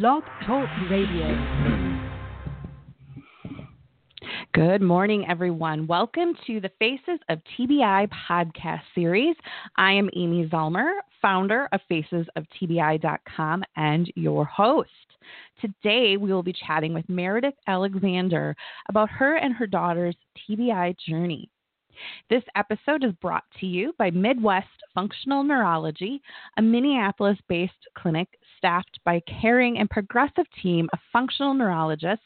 Blog Talk Radio. Good morning, everyone. Welcome to the Faces of TBI podcast series. I am Amy Zellmer, founder of FacesOfTBI.com and your host. Today, we will be chatting with Meridith Alexander about her and her daughter's TBI journey. This episode is brought to you by Midwest Functional Neurology, a Minneapolis based clinic staffed by a caring and progressive team of functional neurologists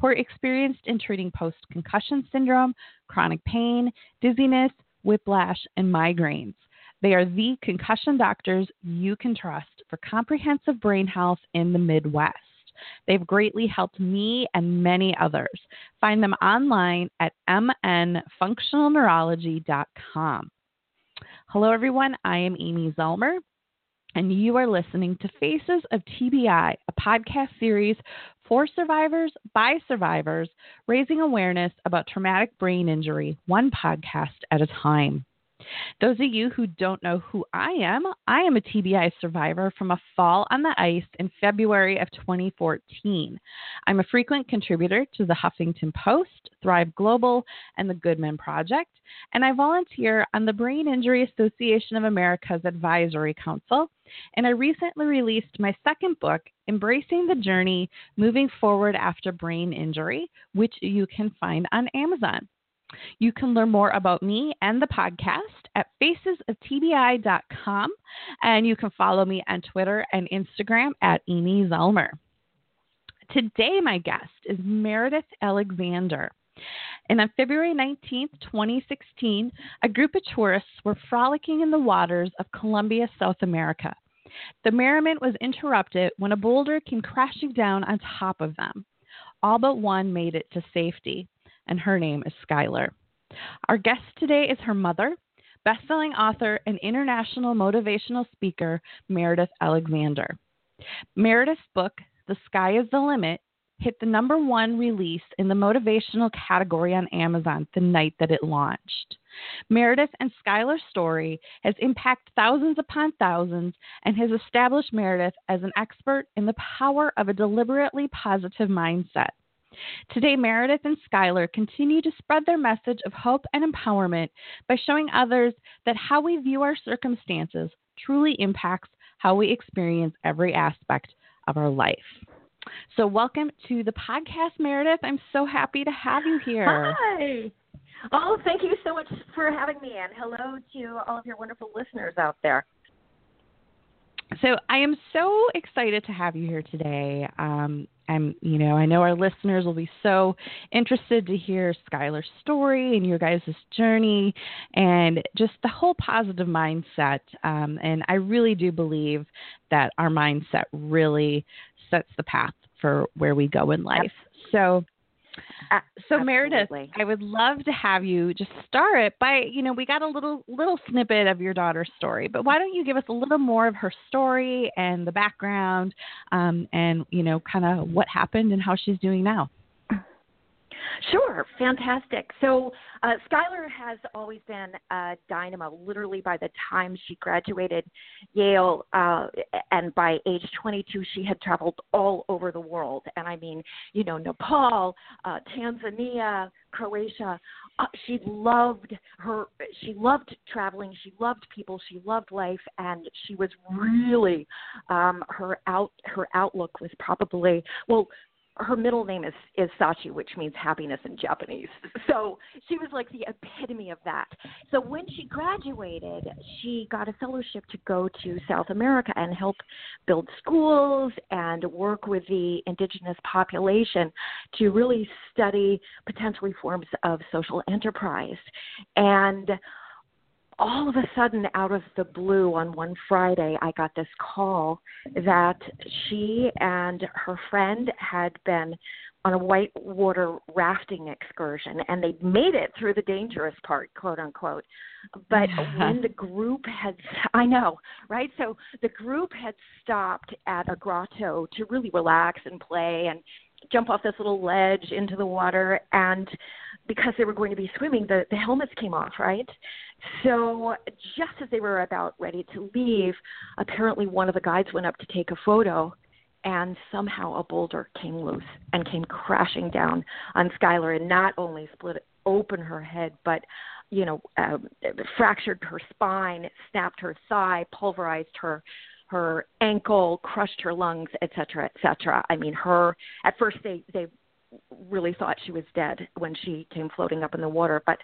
who are experienced in treating post concussion syndrome, chronic pain, dizziness, whiplash, and migraines. They are the concussion doctors you can trust for comprehensive brain health in the Midwest. They've greatly helped me and many others. Find them online at mnfunctionalneurology.com. Hello, everyone. I am Amy Zellmer, and you are listening to Faces of TBI, a podcast series for survivors by survivors, raising awareness about traumatic brain injury, one podcast at a time. Those of you who don't know who I am, I am a TBI survivor from a fall on the ice in February of 2014. I'm a frequent contributor to the Huffington Post, Thrive Global, and the Good Men Project, and I volunteer on the Brain Injury Association of America's Advisory Council. And I recently released my second book, Embracing the Journey Moving Forward After Brain Injury, which you can find on Amazon. You can learn more about me and the podcast at facesoftbi.com, and you can follow me on Twitter and Instagram at Amy Zellmer. Today, my guest is Meridith Alexander. And on February 19, 2016, a group of tourists were frolicking in the waters of Colombia, South America. The merriment was interrupted when a boulder came crashing down on top of them. All but one made it to safety and her name is Schuyler. Our guest today is her mother, best-selling author and international motivational speaker Meridith Alexander. Meridith's book, The Sky is the Limit, hit the number one release in the motivational category on Amazon the night that it launched. Meridith and Schuyler's story has impacted thousands upon thousands and has established Meridith as an expert in the power of a deliberately positive mindset. Today, Meridith and Schuyler continue to spread their message of hope and empowerment by showing others that how we view our circumstances truly impacts how we experience every aspect of our life. So, welcome to the podcast, Meridith. I'm so happy to have you here. Hi. Oh, thank you so much for having me, and hello to all of your wonderful listeners out there. So I am so excited to have you here today. Um, I'm, you know, I know our listeners will be so interested to hear Schuyler's story and your guys' journey and just the whole positive mindset. Um, and I really do believe that our mindset really sets the path for where we go in life. So so Absolutely. Meridith, I would love to have you just start it by, you know, we got a little little snippet of your daughter's story, but why don't you give us a little more of her story and the background, um, and you know, kind of what happened and how she's doing now. Sure, fantastic. So uh, Schuyler has always been a dynamo. Literally, by the time she graduated Yale, uh, and by age 22, she had traveled all over the world. And I mean, you know, Nepal, uh, Tanzania, Croatia. Uh, she loved her. She loved traveling. She loved people. She loved life, and she was really um, her out. Her outlook was probably well her middle name is is Sachi, which means happiness in Japanese. So she was like the epitome of that. So when she graduated, she got a fellowship to go to South America and help build schools and work with the indigenous population to really study potentially forms of social enterprise. And all of a sudden, out of the blue, on one Friday, I got this call that she and her friend had been on a whitewater rafting excursion and they'd made it through the dangerous part quote unquote. But when the group had i know right? So the group had stopped at a grotto to really relax and play and jump off this little ledge into the water and because they were going to be swimming the the helmets came off right so just as they were about ready to leave apparently one of the guides went up to take a photo and somehow a boulder came loose and came crashing down on Schuyler and not only split open her head, but you know, uh, fractured her spine, snapped her thigh, pulverized her her ankle, crushed her lungs, et cetera, et cetera. I mean, her at first they they really thought she was dead when she came floating up in the water, but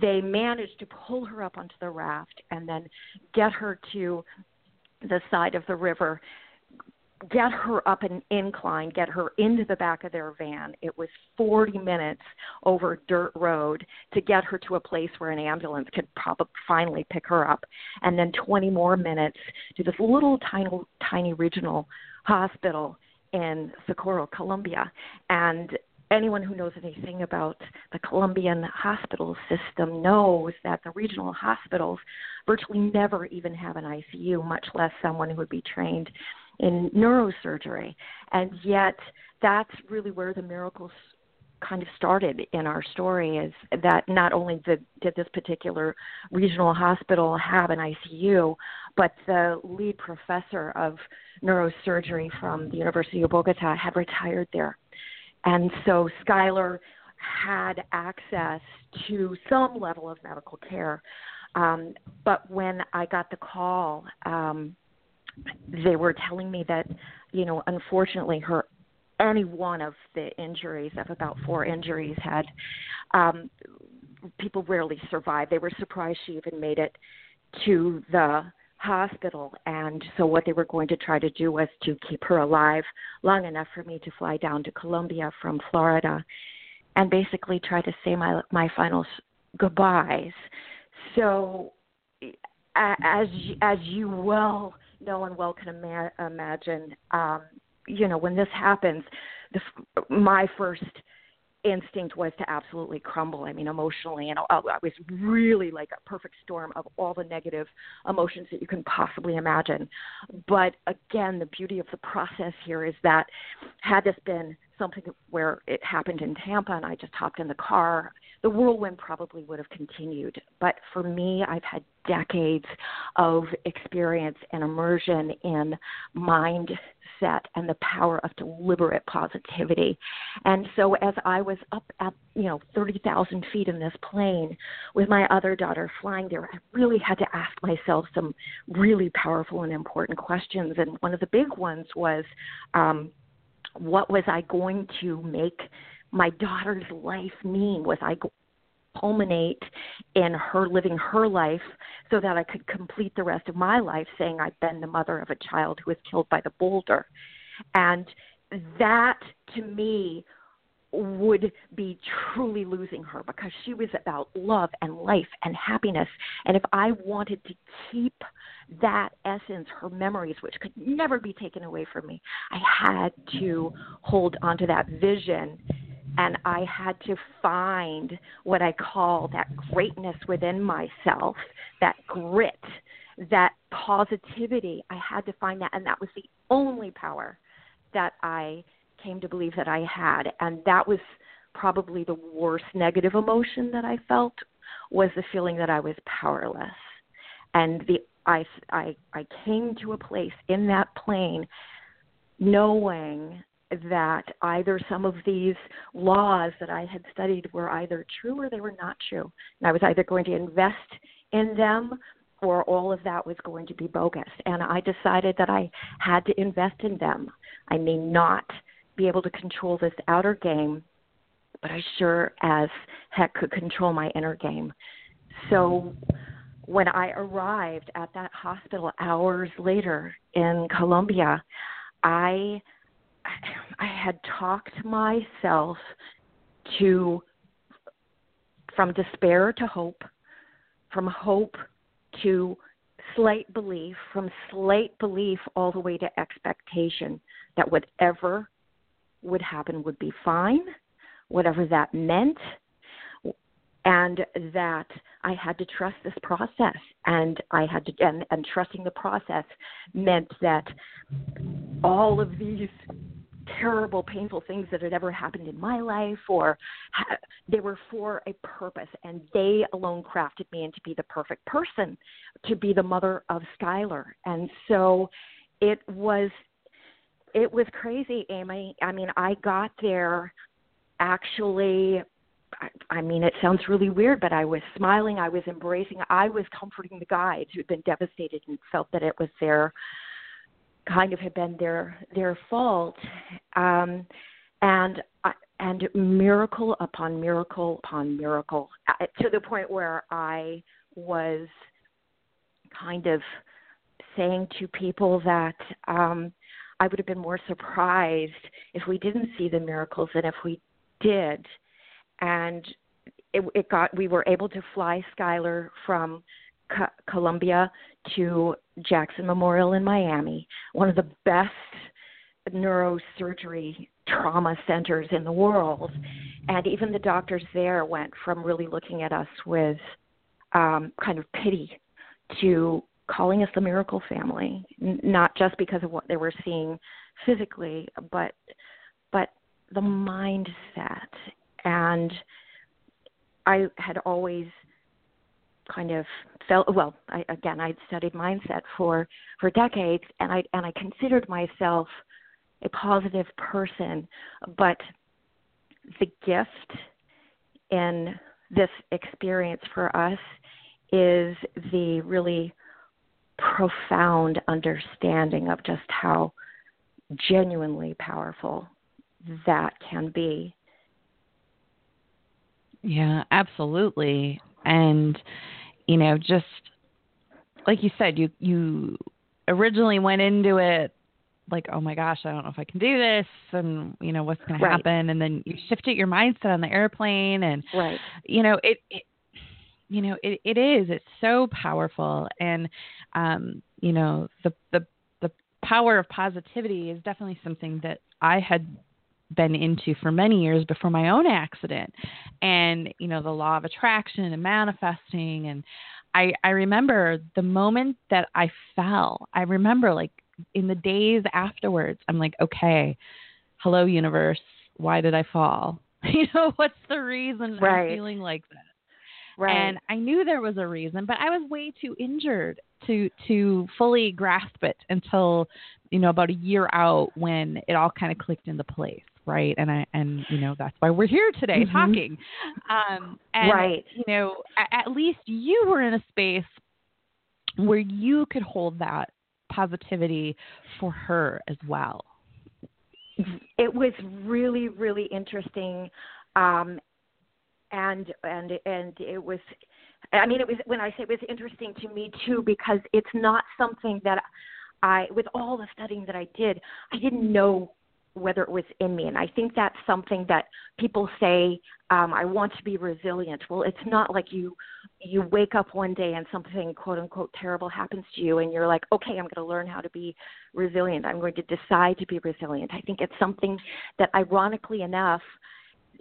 they managed to pull her up onto the raft and then get her to the side of the river get her up an incline, get her into the back of their van. It was 40 minutes over dirt road to get her to a place where an ambulance could probably finally pick her up, and then 20 more minutes to this little tiny tiny regional hospital in Socorro, Colombia. And anyone who knows anything about the Colombian hospital system knows that the regional hospitals virtually never even have an ICU, much less someone who would be trained in neurosurgery. And yet, that's really where the miracles kind of started in our story is that not only did, did this particular regional hospital have an ICU, but the lead professor of neurosurgery from the University of Bogota had retired there. And so Schuyler had access to some level of medical care. Um, but when I got the call, um, they were telling me that, you know, unfortunately, her any one of the injuries of about four injuries had um, people rarely survive. They were surprised she even made it to the hospital and so what they were going to try to do was to keep her alive long enough for me to fly down to Colombia from Florida and basically try to say my my final goodbyes so as as you well no one well can ima- imagine. Um, you know, when this happens, the, my first instinct was to absolutely crumble. I mean, emotionally, and I, was really like a perfect storm of all the negative emotions that you can possibly imagine. But again, the beauty of the process here is that had this been something where it happened in Tampa and I just hopped in the car, the whirlwind probably would have continued. But for me, I've had decades of experience and immersion in mindset and the power of deliberate positivity. And so as I was up at, you know, 30,000 feet in this plane with my other daughter flying there, I really had to ask myself some really powerful and important questions. And one of the big ones was, um, what was I going to make my daughter's life mean? Was I culminate in her living her life so that I could complete the rest of my life saying I've been the mother of a child who was killed by the boulder? And that to me would be truly losing her because she was about love and life and happiness. And if I wanted to keep that essence, her memories, which could never be taken away from me, I had to hold onto that vision and I had to find what I call that greatness within myself, that grit, that positivity. I had to find that, and that was the only power that I came to believe that I had, and that was probably the worst negative emotion that I felt was the feeling that I was powerless, and the I I I came to a place in that plane knowing that either some of these laws that I had studied were either true or they were not true. And I was either going to invest in them or all of that was going to be bogus. And I decided that I had to invest in them. I may not be able to control this outer game, but I sure as heck could control my inner game. So when I arrived at that hospital hours later in Colombia, I I had talked myself to from despair to hope, from hope to slight belief, from slight belief all the way to expectation that whatever would happen would be fine, whatever that meant, and that I had to trust this process, and I had to, and, and trusting the process meant that all of these terrible, painful things that had ever happened in my life, or ha- they were for a purpose, and they alone crafted me into be the perfect person, to be the mother of Schuyler. And so it was it was crazy, Amy. I mean, I got there actually I, mean, it sounds really weird, but I was smiling. I was embracing. I was comforting the guides who'd been devastated and felt that it was their kind of had been their their fault. Um, and I, and miracle upon miracle upon miracle uh, to the point where I was kind of saying to people that um, I would have been more surprised if we didn't see the miracles than if we did and it, it got we were able to fly Schuyler from Co- Colombia to Jackson Memorial in Miami, one of the best neurosurgery trauma centers in the world. And even the doctors there went from really looking at us with um, kind of pity to calling us the miracle family, N- not just because of what they were seeing physically, but but the mindset and I had always kind of felt well I, again I'd studied mindset for for decades and I and I considered myself a positive person but the gift in this experience for us is the really profound understanding of just how genuinely powerful that can be yeah, absolutely. And you know, just like you said, you you originally went into it like, oh my gosh, I don't know if I can do this, and you know what's going right. to happen, and then you shifted your mindset on the airplane, and right. you know it, it you know it, it is it's so powerful and um you know the the the power of positivity is definitely something that i had been into for many years before my own accident. And you know the law of attraction and manifesting. And i i remember the moment that i fell i remember like in the days afterwards i'm like okay hello universe. Why did i fall? You know what's the reason right. i'm feeling like this Right. And I knew there was a reason, but I was way too injured to to fully grasp it until you know about a year out when it all kind of clicked into place right? And I and you know that's why we're here today mm-hmm. talking. Um, and right. you know, at, at least you were in a space where you could hold that positivity for her as well. It was really, really interesting, um, and and and it was. I mean, it was when I say it was interesting to me too because it's not something that I, with all the studying that I did, I didn't know whether it was in me. And I think that's something that people say, um, I want to be resilient. Well, it's not like you you wake up one day and something quote unquote terrible happens to you and you're like, okay, I'm going to learn how to be resilient. I'm going to decide to be resilient. I think it's something that ironically enough,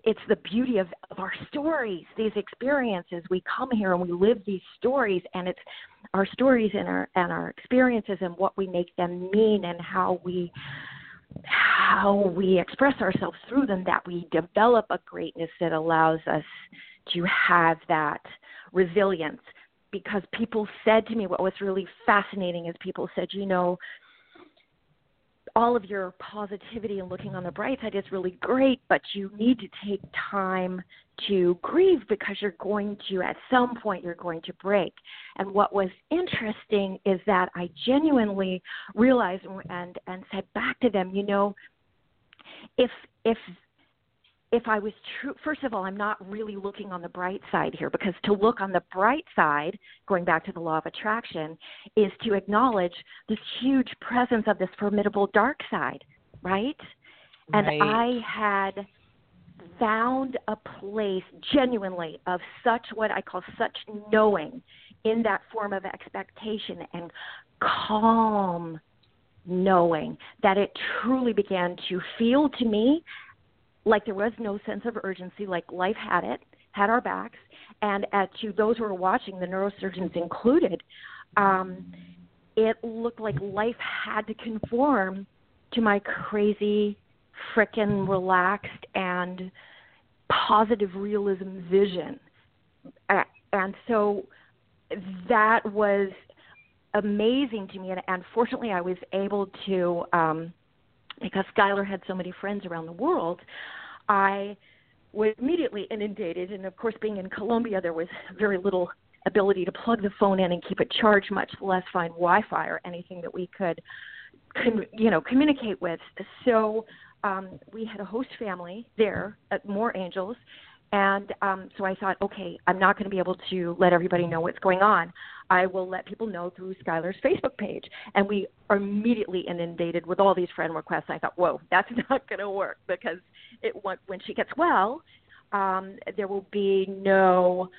it's the beauty of, of our stories, these experiences. We come here and we live these stories and it's our stories and our and our experiences and what we make them mean and how we how we express ourselves through them that we develop a greatness that allows us to have that resilience. Because people said to me what was really fascinating is people said you know all of your positivity and looking on the bright side is really great, but you need to take time to grieve because you're going to, at some point, you're going to break. And what was interesting is that I genuinely realized and and said back to them, you know, if if if I was true, first of all, I'm not really looking on the bright side here because to look on the bright side, going back to the law of attraction, is to acknowledge this huge presence of this formidable dark side, right? right. And I had found a place genuinely of such what I call such knowing in that form of expectation and calm knowing that it truly began to feel to me like there was no sense of urgency, like life had it, had our backs, and to those who were watching, the neurosurgeons included, um, it looked like life had to conform to my crazy, frickin' relaxed and positive realism vision. And so that was amazing to me, and, and fortunately, I was able to. Um, because Schuyler had so many friends around the world, I was immediately inundated. And of course, being in Colombia, there was very little ability to plug the phone in and keep it charged, much less find Wi-Fi or anything that we could, com- you know, communicate with. So um, we had a host family there at More Angels, and um, so I thought, okay, I'm not going to be able to let everybody know what's going on. I will let people know through Schuyler's Facebook page. And we are immediately inundated with all these friend requests. I thought, whoa, that's not going to work because it when she gets well, um, there will be no,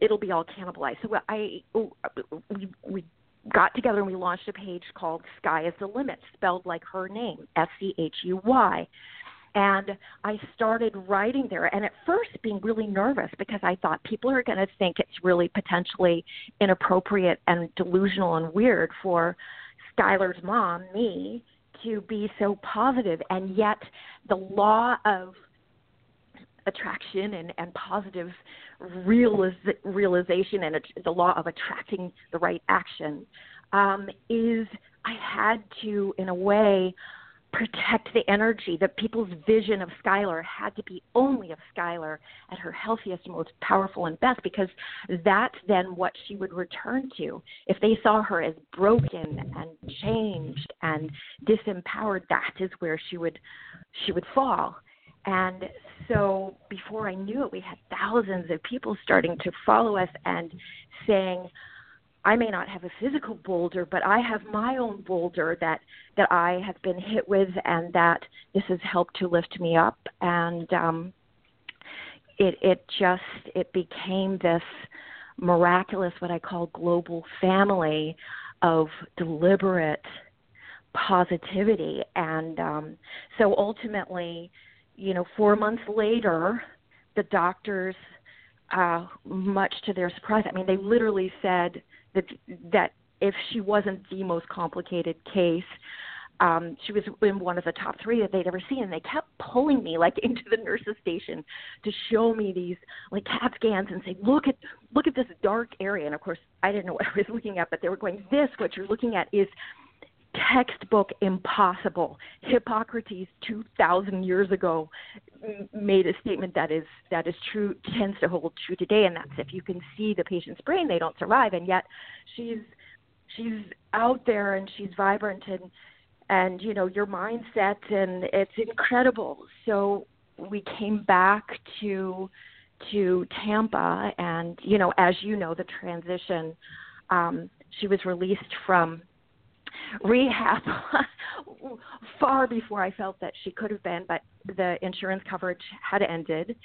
it'll be all cannibalized. So I, we, we got together and we launched a page called Sky is the Limit, spelled like her name, S C H U Y and I started writing there. And at first, being really nervous because I thought people are going to think it's really potentially inappropriate and delusional and weird for Schuyler's mom, me, to be so positive. And yet, the law of attraction and, and positive realiz- realization and the law of attracting the right action um, is I had to, in a way, protect the energy that people's vision of Schuyler had to be only of Schuyler at her healthiest, most powerful, and best, because that's then what she would return to. If they saw her as broken and changed and disempowered, that is where she would she would fall. And so before I knew it, we had thousands of people starting to follow us and saying, I may not have a physical boulder, but I have my own boulder that that I have been hit with, and that this has helped to lift me up. And um, it it just it became this miraculous, what I call global family of deliberate positivity. And um, so ultimately, you know, four months later, the doctors, uh, much to their surprise, I mean, they literally said that that if she wasn't the most complicated case, um, she was in one of the top three that they'd ever seen, and they kept pulling me like into the nurses' station to show me these like CAT scans and say, "Look at look at this dark area." And of course, I didn't know what I was looking at, but they were going, "This, what you're looking at, is textbook impossible. Hippocrates 2000 years ago made a statement that is that is true tends to hold true today and that's if you can see the patient's brain they don't survive and yet she's she's out there and she's vibrant and and you know your mindset and it's incredible so we came back to to Tampa and you know as you know the transition um she was released from rehab far before I felt that she could have been, but the insurance coverage had ended,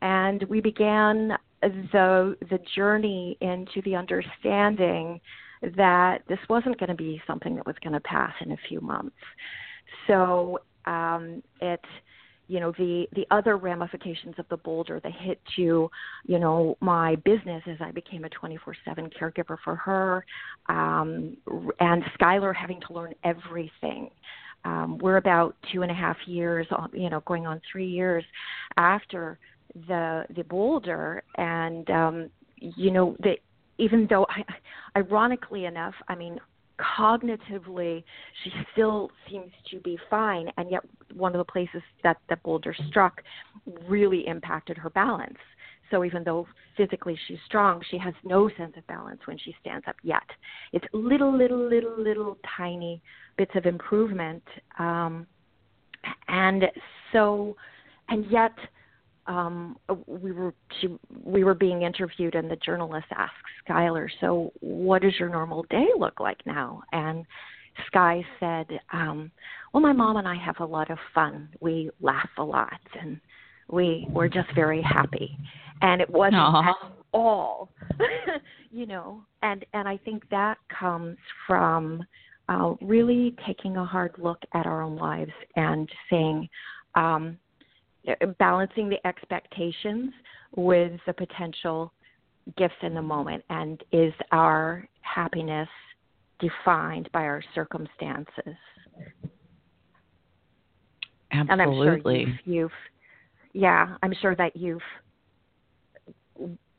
and we began the the journey into the understanding that this wasn't going to be something that was going to pass in a few months. So um, it you know the the other ramifications of the boulder the hit to you know my business as i became a 24/7 caregiver for her um and skylar having to learn everything. Um we're about two and a half years you know going on three years after the the boulder and um you know that even though I, ironically enough i mean cognitively she still seems to be fine and yet one of the places that the boulder struck really impacted her balance. So even though physically she's strong she has no sense of balance when she stands up yet. It's little little little little tiny bits of improvement um and so and yet um, we were she, we were being interviewed, and the journalist asked Schuyler, "So, what does your normal day look like now?" And Sky said, um, "Well, my mom and I have a lot of fun. We laugh a lot, and we we're just very happy." And it wasn't Aww. at all, you know. And and I think that comes from uh, really taking a hard look at our own lives and saying. Um, Uh, balancing the expectations with the potential gifts in the moment and is our happiness defined by our circumstances? Absolutely and i'm sure you've, you've yeah i'm sure that you've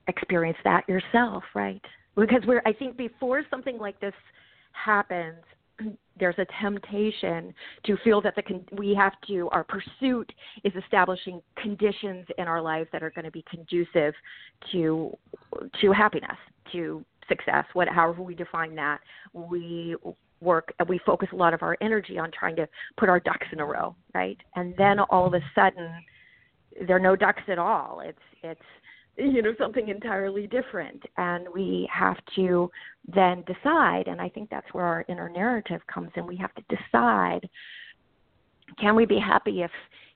experienced that yourself right? Because we're i think before something like this happens there's a temptation to feel that the con- we have to our pursuit is establishing conditions in our lives that are going to be conducive to to happiness to success what however we define that. We work we focus a lot of our energy on trying to put our ducks in a row right? And then all of a sudden there are no ducks at all. It's it's you know something entirely different. And we have to then decide and i think that's where our inner narrative comes in. We have to decide can we be happy if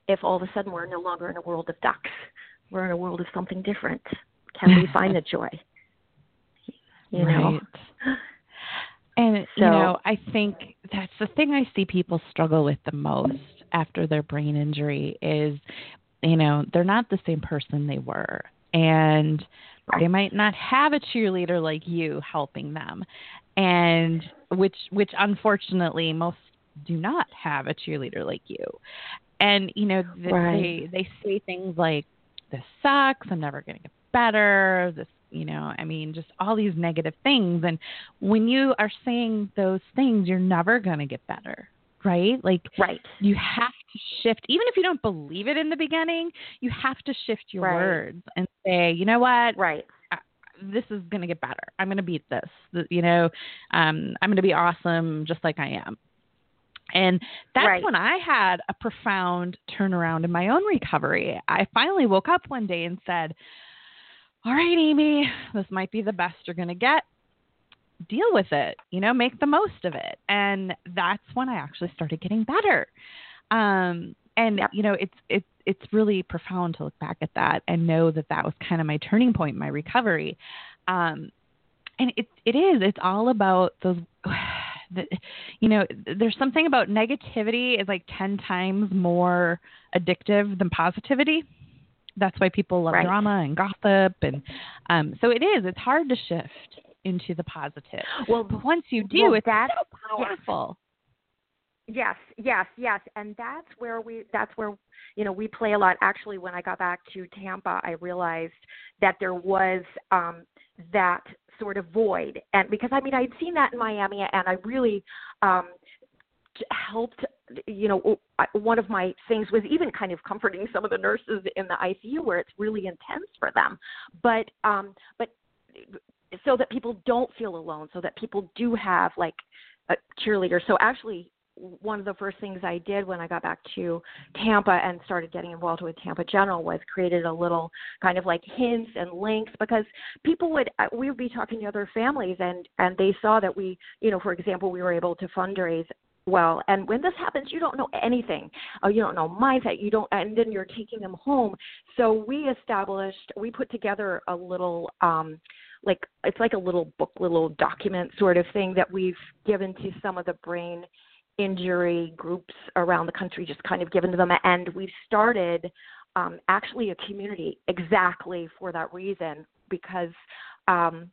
if all of a sudden we're no longer in a world of ducks? We're in a world of something different. Can we find the joy? You know? Right. and so, you know i think that's the thing i see people struggle with the most after their brain injury is you know they're not the same person they were and they might not have a cheerleader like you helping them and which which unfortunately most do not have a cheerleader like you and you know th- right. they they say things like this sucks i'm never going to get better this you know i mean just all these negative things and when you are saying those things you're never going to get better right? Like right. you have to shift even if you don't believe it in the beginning, you have to shift your right. words and say, "You know what? Right. this is going to get better. I'm going to beat this. You know, um, I'm going to be awesome just like I am." And that's right. when I had a profound turnaround in my own recovery. I finally woke up one day and said, All right, Amy, this might be the best you're going to get deal with it, you know, make the most of it. And that's when I actually started getting better. Um, and yep. you know, it's it's it's really profound to look back at that and know that that was kind of my turning point my recovery. Um, and it it is it's all about those. The, you know, there's something about negativity is like ten times more addictive than positivity that's why people love right. drama and gossip and um so it is it's hard to shift into the positive. Well, but once you do, well, it's that's, so powerful. Yes, yes, yes, and that's where we. That's where you know we play a lot. Actually, when I got back to Tampa, I realized that there was um, that sort of void, and because I mean I'd seen that in Miami, and I really um, helped you know one of my things was even kind of comforting some of the nurses in the ICU where it's really intense for them but um but so that people don't feel alone, so that people do have like a cheerleader. So actually, one of the first things I did when I got back to Tampa and started getting involved with Tampa General was created a little kind of like hints and links because people would uh, we would be talking to other families and and they saw that we you know for example we were able to fundraise well. And when this happens you don't know anything. Uh, you don't know mindset you don't and then you're taking them home. So we established we put together a little um like it's like a little book little document sort of thing that we've given to some of the brain injury groups around the country just kind of given to them and we've started um, actually a community exactly for that reason because um,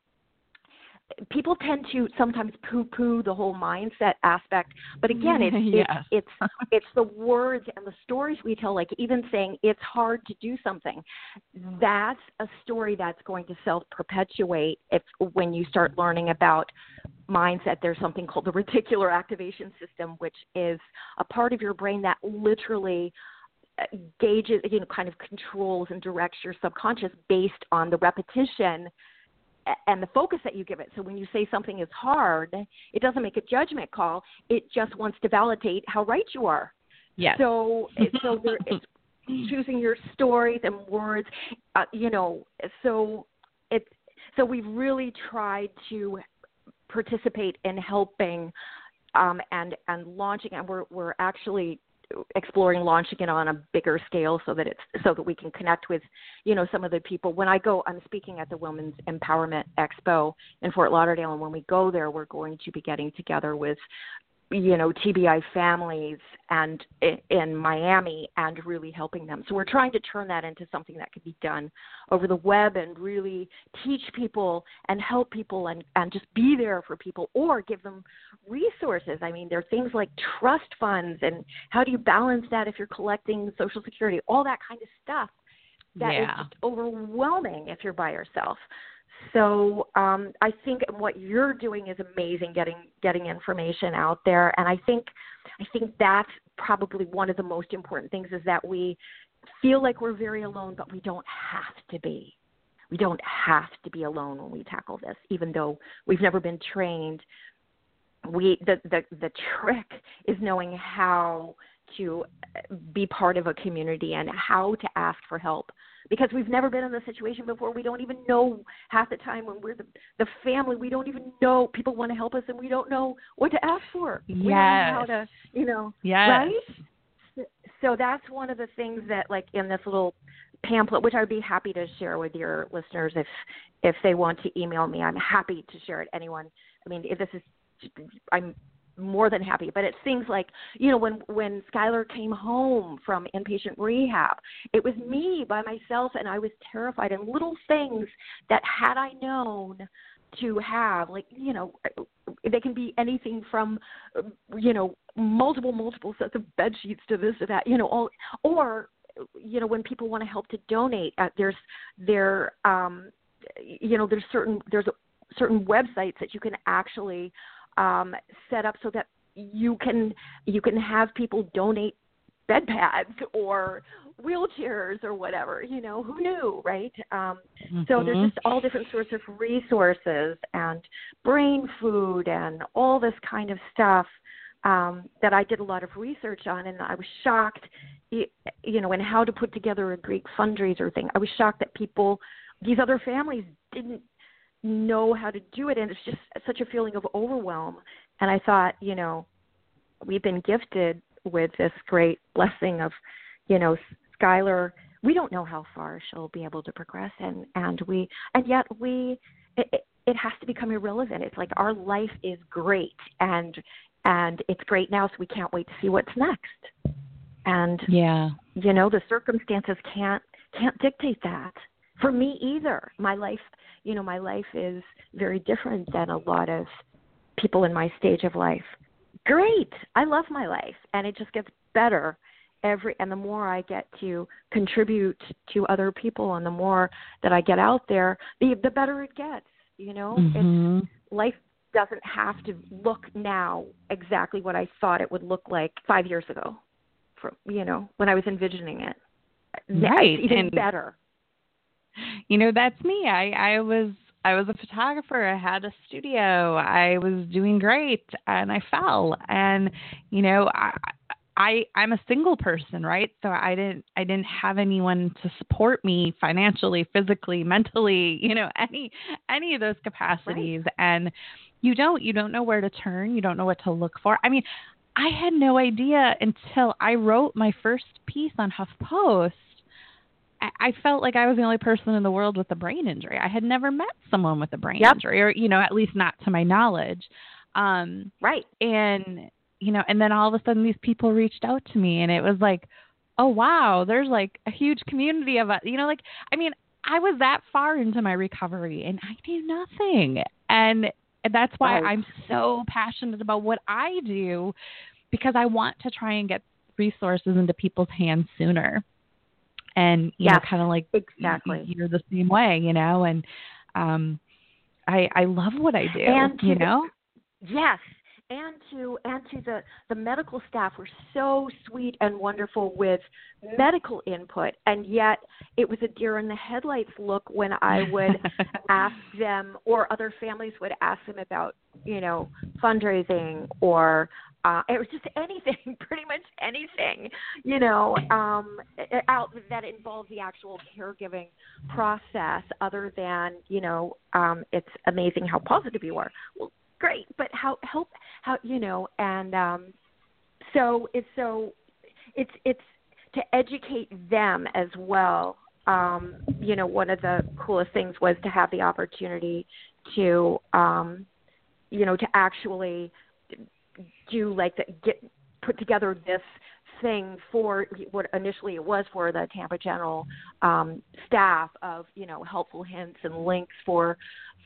people tend to sometimes poo-poo the whole mindset aspect, but again, it's it's it's, it's the words and the stories we tell. Like even saying it's hard to do something, that's a story that's going to self-perpetuate if when you start learning about mindset. There's something called the reticular activation system, which is a part of your brain that literally uh, gauges, you know, kind of controls and directs your subconscious based on the repetition and the focus that you give it. So when you say something is hard, it doesn't make a judgment call. It just wants to validate how right you are. Yes. So so there, it's choosing your stories and words. Uh, you know, so it's so we've really tried to participate in helping um, and and launching, and we're we're actually exploring launching it on a bigger scale so that it's so that we can connect with you know some of the people. When i go i'm speaking at the women's empowerment expo in fort lauderdale and when we go there we're going to be getting together with you know TBI families and in Miami and really helping them. So we're trying to turn that into something that could be done over the web and really teach people and help people and and just be there for people or give them resources. I mean, there are things like trust funds and how do you balance that if you're collecting social security, all that kind of stuff that yeah. is just overwhelming if you're by yourself. So um, I think what you're doing is amazing, getting getting information out there, and I think I think that's probably one of the most important things is that we feel like we're very alone, but we don't have to be. We don't have to be alone when we tackle this, even though we've never been trained. We the the the trick is knowing how to be part of a community and how to ask for help because we've never been in this situation before. We don't even know half the time when we're the the family. We don't even know people want to help us, and we don't know what to ask for. Yes. We don't know how to, you know, yes. right? So that's one of the things that, like, in this little pamphlet, which I'd be happy to share with your listeners if if they want to email me. I'm happy to share it. Anyone. I mean, if this is, I'm more than happy. But it's things like, you know, when when Schuyler came home from inpatient rehab, it was me by myself, and I was terrified. And little things that had I known to have, like you know, they can be anything from, you know, multiple multiple sets of bed sheets to this to that, you know, all or you know when people want to help to donate uh, there's there um you know there's certain there's certain websites that you can actually um, set up so that you can you can have people donate bed pads or wheelchairs or whatever you know who knew right um mm-hmm. so there's mm-hmm. just all different sorts of resources and brain food and all this kind of stuff um that I did a lot of research on and I was shocked you know and how to put together a Greek fundraiser thing I was shocked that people these other families didn't know how to do it and it's just such a feeling of overwhelm. And i thought you know we've been gifted with this great blessing of you know Schuyler. We don't know how far she'll be able to progress and and we and yet we it, it has to become irrelevant. It's like our life is great and and it's great now so we can't wait to see what's next. And yeah. you know the circumstances can't can't dictate that for me either. My life you know my life is very different than a lot of people in my stage of life. Great! I love my life and it just gets better every and the more i get to contribute to other people and the more that i get out there the the better it gets you know? Mm-hmm. it's life doesn't have to look now exactly what i thought it would look like 5 years ago from you know when i was envisioning it. Right it's even and, better you know that's me. I i was i was a photographer. I had a studio. I was doing great and i fell. And you know i I I'm a single person, right? So I didn't I didn't have anyone to support me financially, physically, mentally, you know, any any of those capacities. Right. and you don't you don't know where to turn, you don't know what to look for. I mean, I had no idea until I wrote my first piece on HuffPost I felt like I was the only person in the world with a brain injury. I had never met someone with a brain yep. injury, or you know, at least not to my knowledge. Um, right. And you know, and then all of a sudden, these people reached out to me, and it was like, oh wow, there's like a huge community of us. You know, like I mean, I was that far into my recovery, and I knew nothing, and that's why right. I'm so passionate about what I do, because I want to try and get resources into people's hands sooner and you yes, know kind of like exactly. you're the same way you know and um i i love what i do and you know? Yes and to and to the the medical staff were so sweet and wonderful with medical input and yet it was a deer in the headlights look when i would ask them or other families would ask them about you know fundraising or uh, it was just anything, pretty much anything, you know, um, out that involves the actual caregiving process, other than you know, um, it's amazing how positive you are. Well, great, but how help how you know, and um, so it's so it's it's to educate them as well. Um, you know, one of the coolest things was to have the opportunity to, um, you know, to actually do like the, get put together this thing for what initially it was for the Tampa General um, staff of you know helpful hints and links for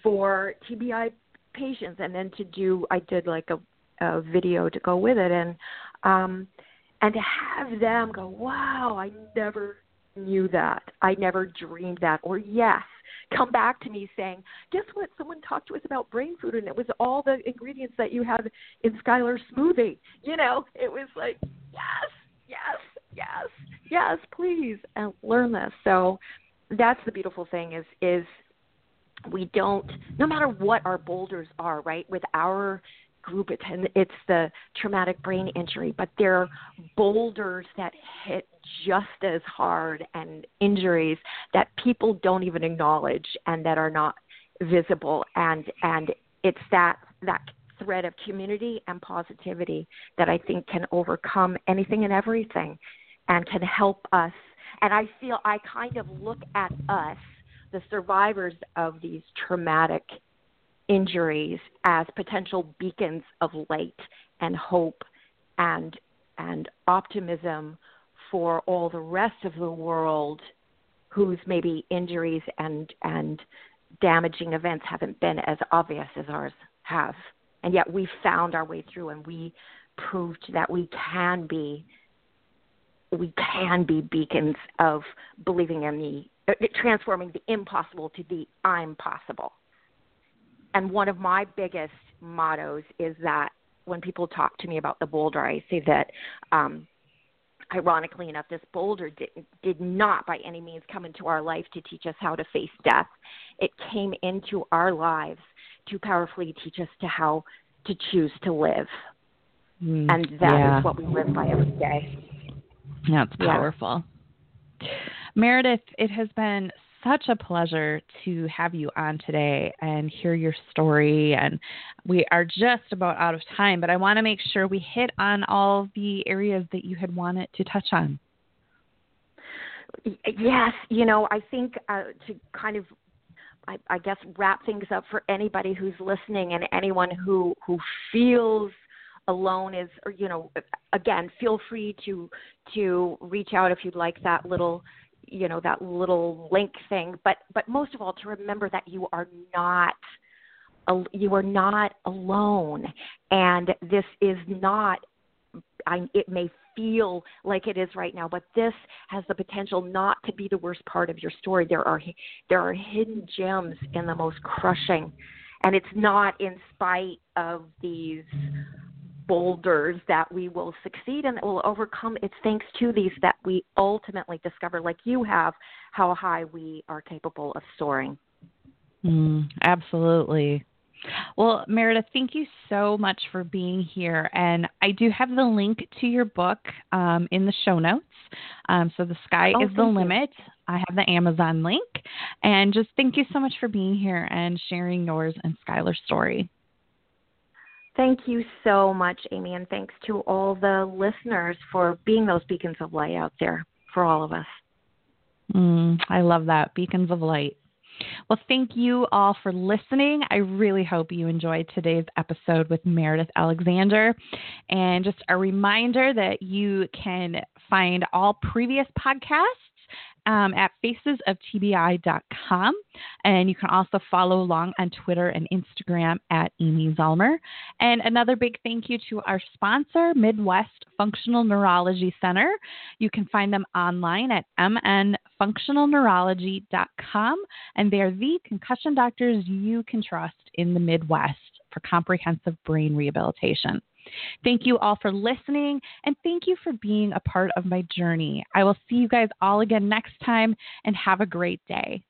for TBI patients, and then to do I did like a, a video to go with it, and um, and to have them go, wow, I never knew that. I never dreamed that. Or yes, come back to me saying, "Guess what? Someone talked to us about brain food, and it was all the ingredients that you have in Schuyler's smoothie." You know, it was like, yes, yes, yes, yes, please, and learn this. So that's the beautiful thing is is we don't no matter what our boulders are right with our group it's it's the traumatic brain injury but they're boulders that hit just as hard and injuries that people don't even acknowledge and that are not visible. And and it's that that thread of community and positivity that I think can overcome anything and everything and can help us. And I feel I kind of look at us the survivors of these traumatic injuries as potential beacons of light and hope and and optimism for all the rest of the world whose maybe injuries and and damaging events haven't been as obvious as ours have and yet we found our way through and we proved that we can be we can be beacons of believing in the transforming the impossible to the I'm possible. And one of my biggest mottos is that when people talk to me about the boulder, I say that, um, ironically enough, this boulder did, did not by any means come into our life to teach us how to face death. It came into our lives to powerfully teach us to how to choose to live. Mm, and that yeah. is what we live by every day. That's powerful. Yeah. Meridith, it has been such a pleasure to have you on today and hear your story. And we are just about out of time, but I want to make sure we hit on all the areas that you had wanted to touch on. Yes, you know, I think uh, to kind of I, I, guess wrap things up for anybody who's listening and anyone who who feels alone is or you know again feel free to to reach out if you'd like that little you know that little link thing but but most of all to remember that you are not you are not alone. And this is not I, it may feel like it is right now but this has the potential not to be the worst part of your story. There are there are hidden gems in the most crushing. And it's not in spite of these boulders that we will succeed and that will overcome. It's thanks to these that we ultimately discover, like you have, how high we are capable of soaring. Mm, absolutely. Well, Meridith, thank you so much for being here. And I do have the link to your book um, in the show notes. Um, so, The Sky oh, is the Limit. You. I have the Amazon link. And just thank you so much for being here and sharing yours and Schuyler's story. Thank you so much, Amy, and thanks to all the listeners for being those beacons of light out there for all of us. Mm, I love that. Beacons of light. Well, thank you all for listening. I really hope you enjoyed today's episode with Meridith Alexander. And just a reminder that you can find all previous podcasts um, at facesoftbi.com. And you can also follow along on Twitter and Instagram at Amy Zellmer. And another big thank you to our sponsor, Midwest Functional Neurology Center. You can find them online at mnfunctionalneurology.com. And they are the concussion doctors you can trust in the Midwest for comprehensive brain rehabilitation. Thank you all for listening and thank you for being a part of my journey. I will see you guys all again next time and have a great day.